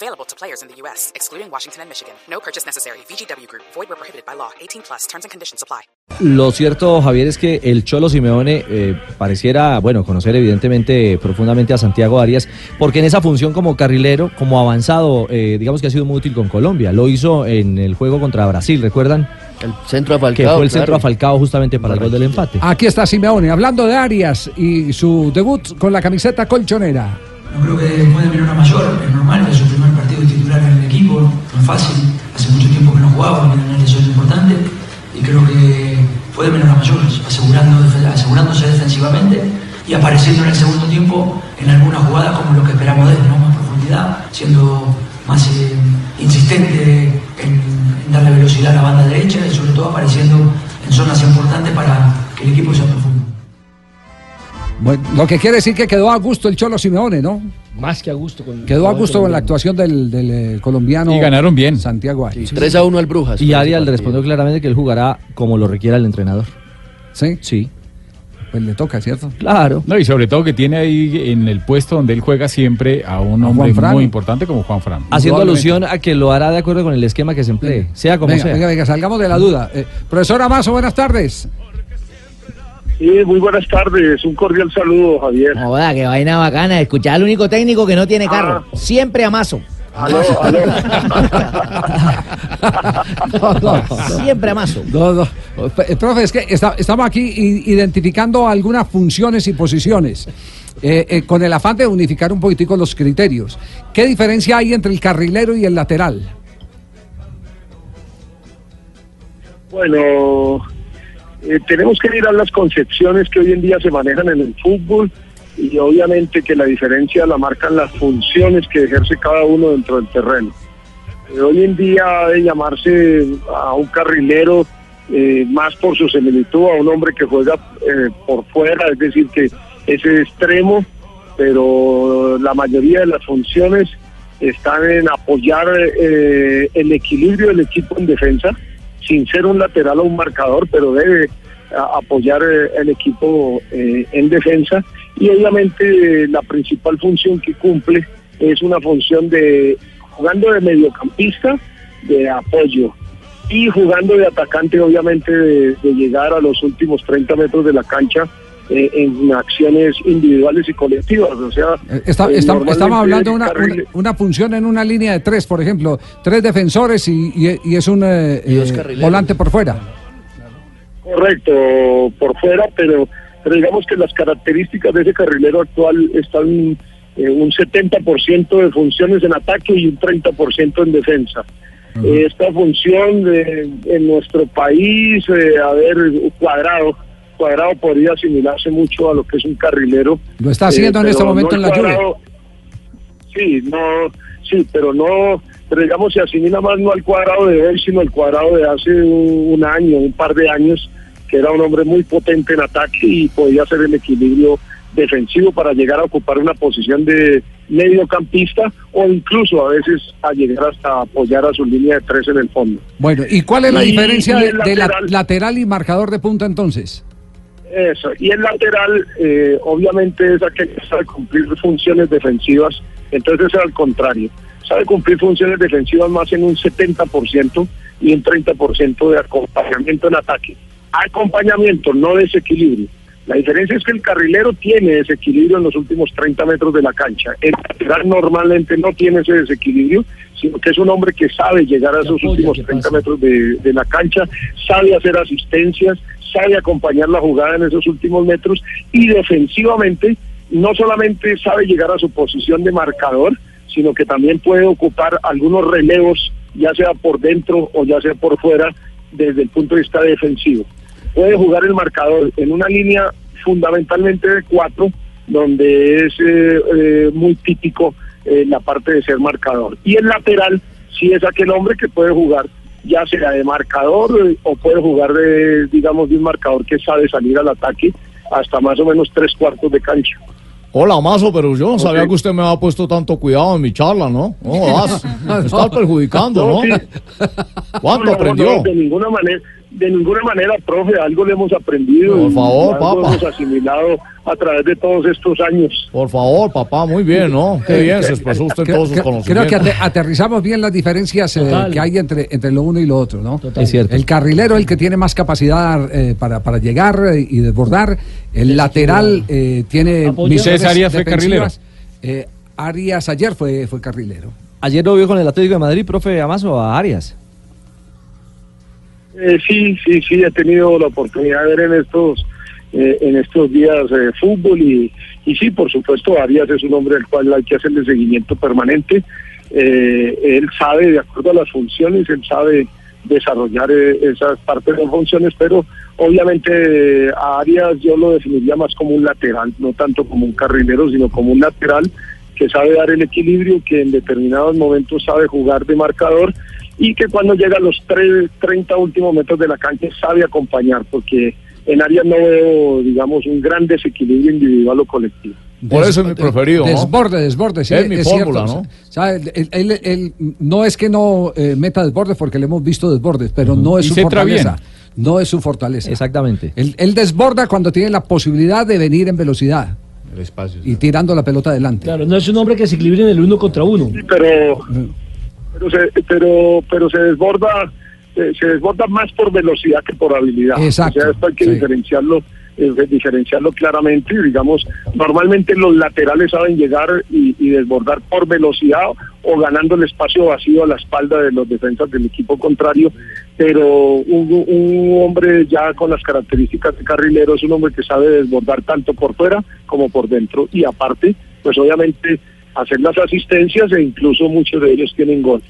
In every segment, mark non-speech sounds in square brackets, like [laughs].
Available to players in the U.S., excluding Washington and Michigan. No purchase necessary. VGW Group. Void where prohibited by law. 18 plus. Terms and conditions apply. Lo cierto, Javier, es que el Cholo Simeone eh, pareciera, bueno, conocer evidentemente profundamente a Santiago Arias, porque en esa función como carrilero, como avanzado, eh, digamos que ha sido muy útil con Colombia. Lo hizo en el juego contra Brasil, ¿recuerdan? El centro a Falcao. Que fue el claro. centro a Falcao justamente para el gol del empate. Aquí está Simeone hablando de Arias y su debut con la camiseta colchonera. No creo que después de menor a mayor, es normal, es su primer partido titular en el equipo, no es fácil, hace mucho tiempo que no jugaba, tiene una lesión importante y creo que fue de menor a mayor, asegurándose defensivamente y apareciendo en el segundo tiempo en algunas jugadas como lo que esperamos de él, ¿no? más profundidad, siendo más eh, insistente en, darle velocidad a la banda derecha y sobre todo apareciendo en zonas importantes para que el equipo sea profundo. Bueno, lo que quiere decir que quedó a gusto el Cholo Simeone, ¿no? Más que a gusto. Con Quedó a gusto con la actuación del, del, eh, colombiano. Y ganaron bien. Santiago Arias. 3 a 1 al Brujas. Y Arias le respondió claramente que él jugará como lo requiera el entrenador. ¿Sí? Sí. Pues le toca, ¿cierto? Claro. No, y sobre todo que tiene ahí en el puesto donde él juega siempre a un A hombre Juan Fran. muy importante como Juan Fran. Haciendo alusión a que lo hará de acuerdo con el esquema que se emplee, sea como venga, sea. venga, venga, salgamos de la duda. Eh, profesor Amazo, buenas tardes. Sí, muy buenas tardes. Un cordial saludo, Javier. Joda, qué vaina bacana. Escuchar al único técnico que no tiene carro. Siempre amaso. Aló, aló. [laughs] No, no, Siempre amaso. no, no. Eh, Profe, es que está- estamos aquí identificando algunas funciones y posiciones. eh, eh, con el afán de unificar un poquitico los criterios. ¿Qué diferencia hay entre el carrilero y el lateral? Bueno, eh, tenemos que mirar las concepciones que hoy en día se manejan en el fútbol y obviamente que la diferencia la marcan las funciones que ejerce cada uno dentro del terreno. Eh, hoy en día de llamarse a un carrilero eh, más por su similitud a un hombre que juega por fuera, es decir, que es extremo, pero la mayoría de las funciones están en apoyar el equilibrio del equipo en defensa, sin ser un lateral o un marcador, pero debe a- apoyar eh, el equipo eh, en defensa. Y obviamente eh, la principal función que cumple es una función de jugando de mediocampista, de apoyo, y jugando de atacante, obviamente, de, de llegar a los últimos 30 metros de la cancha eh, en acciones individuales y colectivas. O sea, Eh, está- eh, está- estamos hablando de una, una, una función en una línea de tres, por ejemplo, tres defensores y, y- y es un eh, Y eh, volante por fuera. Correcto, por fuera, pero, pero digamos que las características de ese carrilero actual están eh, un 70% de funciones en ataque y un 30% en defensa. Esta función de, en nuestro país, eh, a ver, cuadrado, cuadrado podría asimilarse mucho a lo que es un carrilero. Lo está haciendo Eh, en este pero momento no en la lluvia. Sí, no, sí, pero no, pero digamos se asimila más no al cuadrado de hoy, sino al cuadrado de hace un, un año, un par de años, que era un hombre muy potente en ataque y podía hacer el equilibrio defensivo para llegar a ocupar una posición de mediocampista o incluso a veces a llegar hasta apoyar a su línea de tres en el fondo. Bueno, ¿y cuál es la Y- diferencia de, la- lateral. lateral y marcador de punta entonces? Eso, y el lateral eh, obviamente es aquel que sabe cumplir funciones defensivas, entonces es al contrario, sabe cumplir funciones defensivas más en un 70% y un 30% de acompañamiento en ataque. Acompañamiento, no desequilibrio. La diferencia es que el carrilero tiene desequilibrio en los últimos 30 metros de la cancha. El lateral normalmente no tiene ese desequilibrio, sino que es un hombre que sabe llegar a esos últimos 30 metros de, de la cancha, sabe hacer asistencias, sabe acompañar la jugada en esos últimos metros y defensivamente no solamente sabe llegar a su posición de marcador, sino que también puede ocupar algunos relevos, ya sea por dentro o ya sea por fuera, desde el punto de vista defensivo. Puede jugar el marcador en una línea fundamentalmente de cuatro, donde es eh, eh, muy típico eh, la parte de ser marcador. Y el lateral sí es aquel hombre que puede jugar ya sea de marcador eh, o puede jugar de, digamos, de un marcador que sabe salir al ataque hasta más o menos tres cuartos de cancha. Hola, Mazo, pero yo no sabía que usted me había puesto tanto cuidado en mi charla, ¿no? No, vas, [laughs] me estás perjudicando, ¿no? sí. ¿Cuánto No, no, aprendió? no, de ninguna manera, de ninguna manera, profe, algo le hemos aprendido. Por favor, algo papá. hemos asimilado a través de todos estos años. Por favor, papá, muy bien, ¿no? Qué bien se expresó usted en Creo, todos sus creo- creo que conocimientos. ate- aterrizamos bien las diferencias eh, que hay entre, entre lo uno y lo otro, ¿no? Es cierto. El carrilero es el que tiene más capacidad eh, para, para llegar eh, y desbordar. El lateral eh, tiene César Arias fue. Eh, Arias ayer fue, fue carrilero. Ayer lo vio con el Atlético de Madrid, profe Amazo, a Arias. Eh, sí, sí, sí, he tenido la oportunidad de ver en estos eh, en estos días eh, fútbol y, y sí, por supuesto, Arias es un hombre al cual hay que hacerle seguimiento permanente. Eh, él sabe, de acuerdo a las funciones, él sabe desarrollar eh, esas partes de funciones, pero obviamente a Arias yo lo definiría más como un lateral, no tanto como un carrilero, sino como un lateral que sabe dar el equilibrio, que en determinados momentos sabe jugar de marcador y que cuando llega a los tres- 30 últimos metros de la cancha sabe acompañar, porque en Arias no veo, digamos, un gran desequilibrio individual o colectivo. Por eso es mi preferido, ¿no? Desborde, desborde, sí. Es mi fórmula, cierto. ¿no? O sea, él, él- él- él no es que no eh, meta desbordes porque le hemos visto desbordes, pero no es Y su fortaleza. bien. No es su fortaleza. Exactamente. Él, él desborda cuando tiene la posibilidad de venir en velocidad El espacio. y tirando la pelota adelante. Claro, no es un hombre que se equilibre en el uno contra uno. Sí, pero pero se, pero pero se desborda eh, se desborda más por velocidad que por habilidad. Exacto, O sea, esto hay que sí. diferenciarlo eh, diferenciarlo claramente. y Digamos, normalmente los laterales saben llegar y, y desbordar por velocidad o ganando el espacio vacío a la espalda de los defensas del equipo contrario. Pero un, un hombre ya con las características de carrilero es un hombre que sabe desbordar tanto por fuera como por dentro. Y aparte, pues obviamente hacer las asistencias e incluso muchos de ellos tienen gol.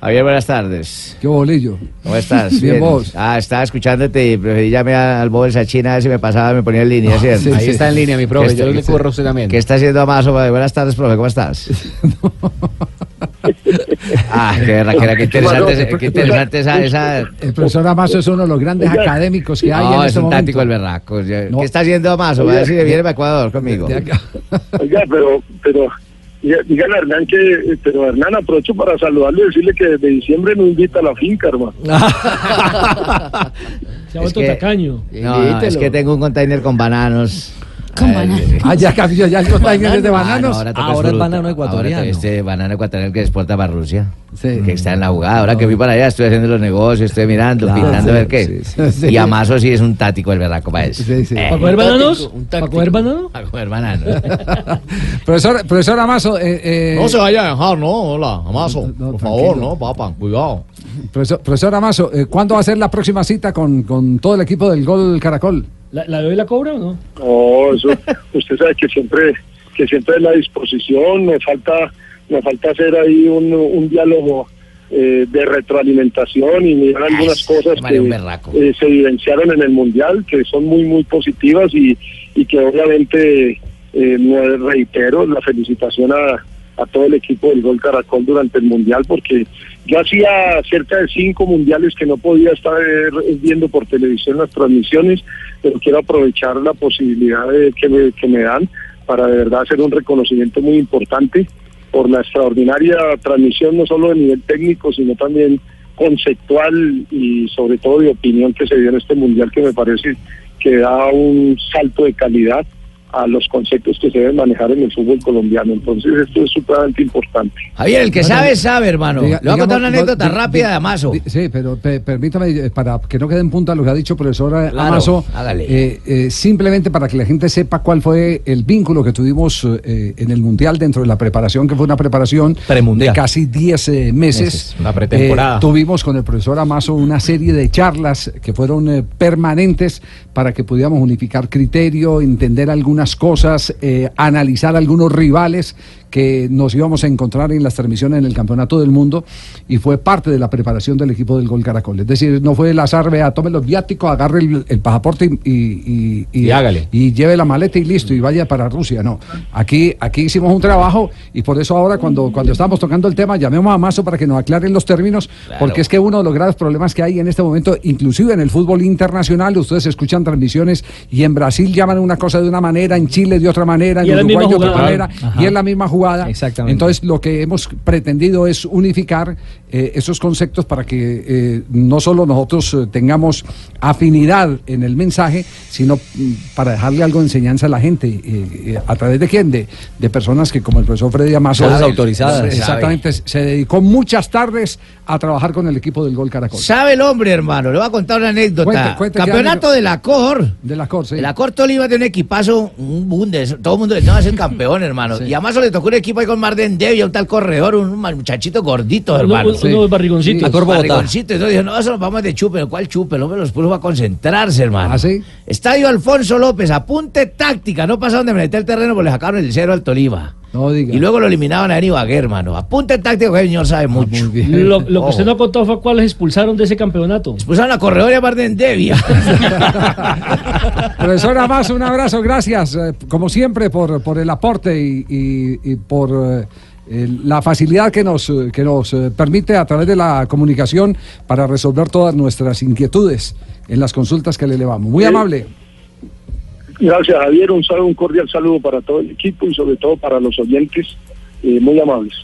Javier, buenas tardes. Qué bolillo. ¿Cómo estás? [laughs] Bien, vos. Ah, estaba escuchándote y preferí llamar al Bob de Sachina a ver si me pasaba, me ponía en línea, ¿cierto? sí, Ahí está en línea, mi profe. ¿Qué Yo está- le curro a usted también. ¿Qué está haciendo Amazo? Buenas tardes, profe, ¿cómo estás? [laughs] [laughs] ah, qué berraquera, qué interesante, qué interesante esa... esa... El profesor Amazo es uno de los grandes Oiga. académicos que hay No, en es este un momento. tático el berraco. Yo- No. ¿Qué está haciendo Amazo? Va a le viene para Ecuador conmigo. Oiga, pero, pero, dígale a Hernán que, pero Hernán aprovecho para saludarle y decirle que desde diciembre no invita a la finca, hermano. [laughs] Se ha [laughs] vuelto tacaño. No, no, es que tengo un container con bananos. Con bananos. eh, Ah, ya [laughs] cambió, ya de Ah, no, bananos. ahora, toca Ahora es fruta. banano ecuatoriano. Ahora este banano ecuatoriano que exporta para Rusia. Sí. Que está en la jugada. Ahora que fui para allá, estoy haciendo los negocios, estoy mirando, Claro, pintando a ver qué. sí, sí, sí. Y Amazo sí es un tático el berraco para eso. Sí, sí. Eh, ¿Para comer bananos? un ¿Para táctico. comer banano? [laughs] Para comer banano. [laughs] Profesor, profesor Amazo, eh, eh, No se vaya a dejar, ¿no? Hola, Amazo. No, Por tranquilo. favor, ¿no, papá? Cuidado. profesor, profesor Amazo, eh, ¿cuándo va a ser la próxima cita con, con todo el equipo del Gol Caracol? ¿La, la de hoy la cobra o no? No, eso, [laughs] usted sabe que siempre, que siempre es la disposición, me falta, me falta hacer ahí un, un diálogo eh, de retroalimentación y mirar algunas cosas vale, que eh, se evidenciaron en el mundial, que son muy, muy positivas y, y que obviamente eh, no reitero la felicitación a, a todo el equipo del Gol Caracol durante el mundial, porque yo hacía cerca de cinco mundiales que no podía estar eh, viendo por televisión las transmisiones, pero quiero aprovechar la posibilidad de- que, me, que me dan para de verdad hacer un reconocimiento muy importante por la extraordinaria transmisión, no solo de nivel técnico, sino también conceptual y sobre todo de opinión que se dio en este mundial, que me parece que da un salto de calidad a los conceptos que se deben manejar en el fútbol colombiano. Entonces esto es supremamente importante. Javier, el que sabe, sabe, hermano. Diga- Le voy a contar una anécdota no, rápida de Amazo. Sí, pero pe- permítame, eh, para que no quede en punta lo que ha dicho profesor eh, Claro, Amazo, hágale. eh, eh, simplemente para que la gente sepa cuál fue el vínculo que tuvimos eh, en el Mundial dentro de la preparación, que fue una preparación Premundial. de casi 10 eh, meses. Meses, una pretemporada. Eh, tuvimos con el profesor Amazo una serie de charlas que fueron eh, permanentes para que pudiéramos unificar criterio, entender algunas algunas cosas, eh, analizar algunos rivales que nos íbamos a encontrar en las transmisiones en el Campeonato del Mundo y fue parte de la preparación del equipo del Gol Caracol. Es decir, no fue el azar, vea, tome los viáticos, agarre el, el pasaporte y, y, y- Y hágale. y lleve la maleta y listo, y vaya para Rusia. No, aquí, aquí hicimos un trabajo y por eso ahora cuando, cuando estábamos tocando el tema, llamemos a Mazo para que nos aclaren los términos, porque es que uno de los graves problemas que hay en este momento, inclusive en el fútbol internacional, ustedes escuchan transmisiones y en Brasil llaman una cosa de una manera, en Chile de otra manera, en Uruguay de otra manera, Ajá. y es la misma jugada. Exactamente. Entonces, lo que hemos pretendido es unificar eh, esos conceptos para que eh, no solo nosotros eh, tengamos afinidad en el mensaje, sino mm, para dejarle algo de enseñanza a la gente. eh, eh, ¿A través de quién? De, de personas que, como el profesor Freddy Amazo, autorizadas. Exactamente, se dedicó muchas tardes a trabajar con el equipo del Gol Caracol. ¿Sabe el hombre, hermano? Le voy a contar una anécdota. Cuente, cuente, Campeonato de la COR. De la Cor, sí. La COR Tolima de un equipazo, un bundes, todo el mundo le va a ser campeón, [laughs] hermano. Sí. Y además le tocó un equipo ahí con Marden Devia, un tal corredor, un muchachito gordito, Uno, hermano. uno- uno de barrigoncito. Bogotá. Barrigoncito. Entonces dijo, no, eso nos vamos de chupe. ¿Cuál chupe? El hombre los puso a concentrarse, hermano. ¿Ah, sí? Estadio Alfonso López, apunte táctica. No pasaron de meter el terreno porque le sacaron el cero al Tolima. No diga. Y luego lo eliminaban a Ibagué, hermano. Apunte táctico que el señor sabe mucho. Ah, bien. Lo, lo que usted no contó fue cuáles expulsaron de ese campeonato. Expulsaron a corredor y a Marden Devia. [laughs] Profesor Amazo, un abrazo, gracias, eh, como siempre, por, por el aporte y, y- y por eh, la facilidad que nos, eh, que nos permite a través de la comunicación para resolver todas nuestras inquietudes en las consultas que le elevamos. Muy amable. Gracias, Javier. Un, saludo, un cordial saludo para todo el equipo y sobre todo para los oyentes eh, muy amables.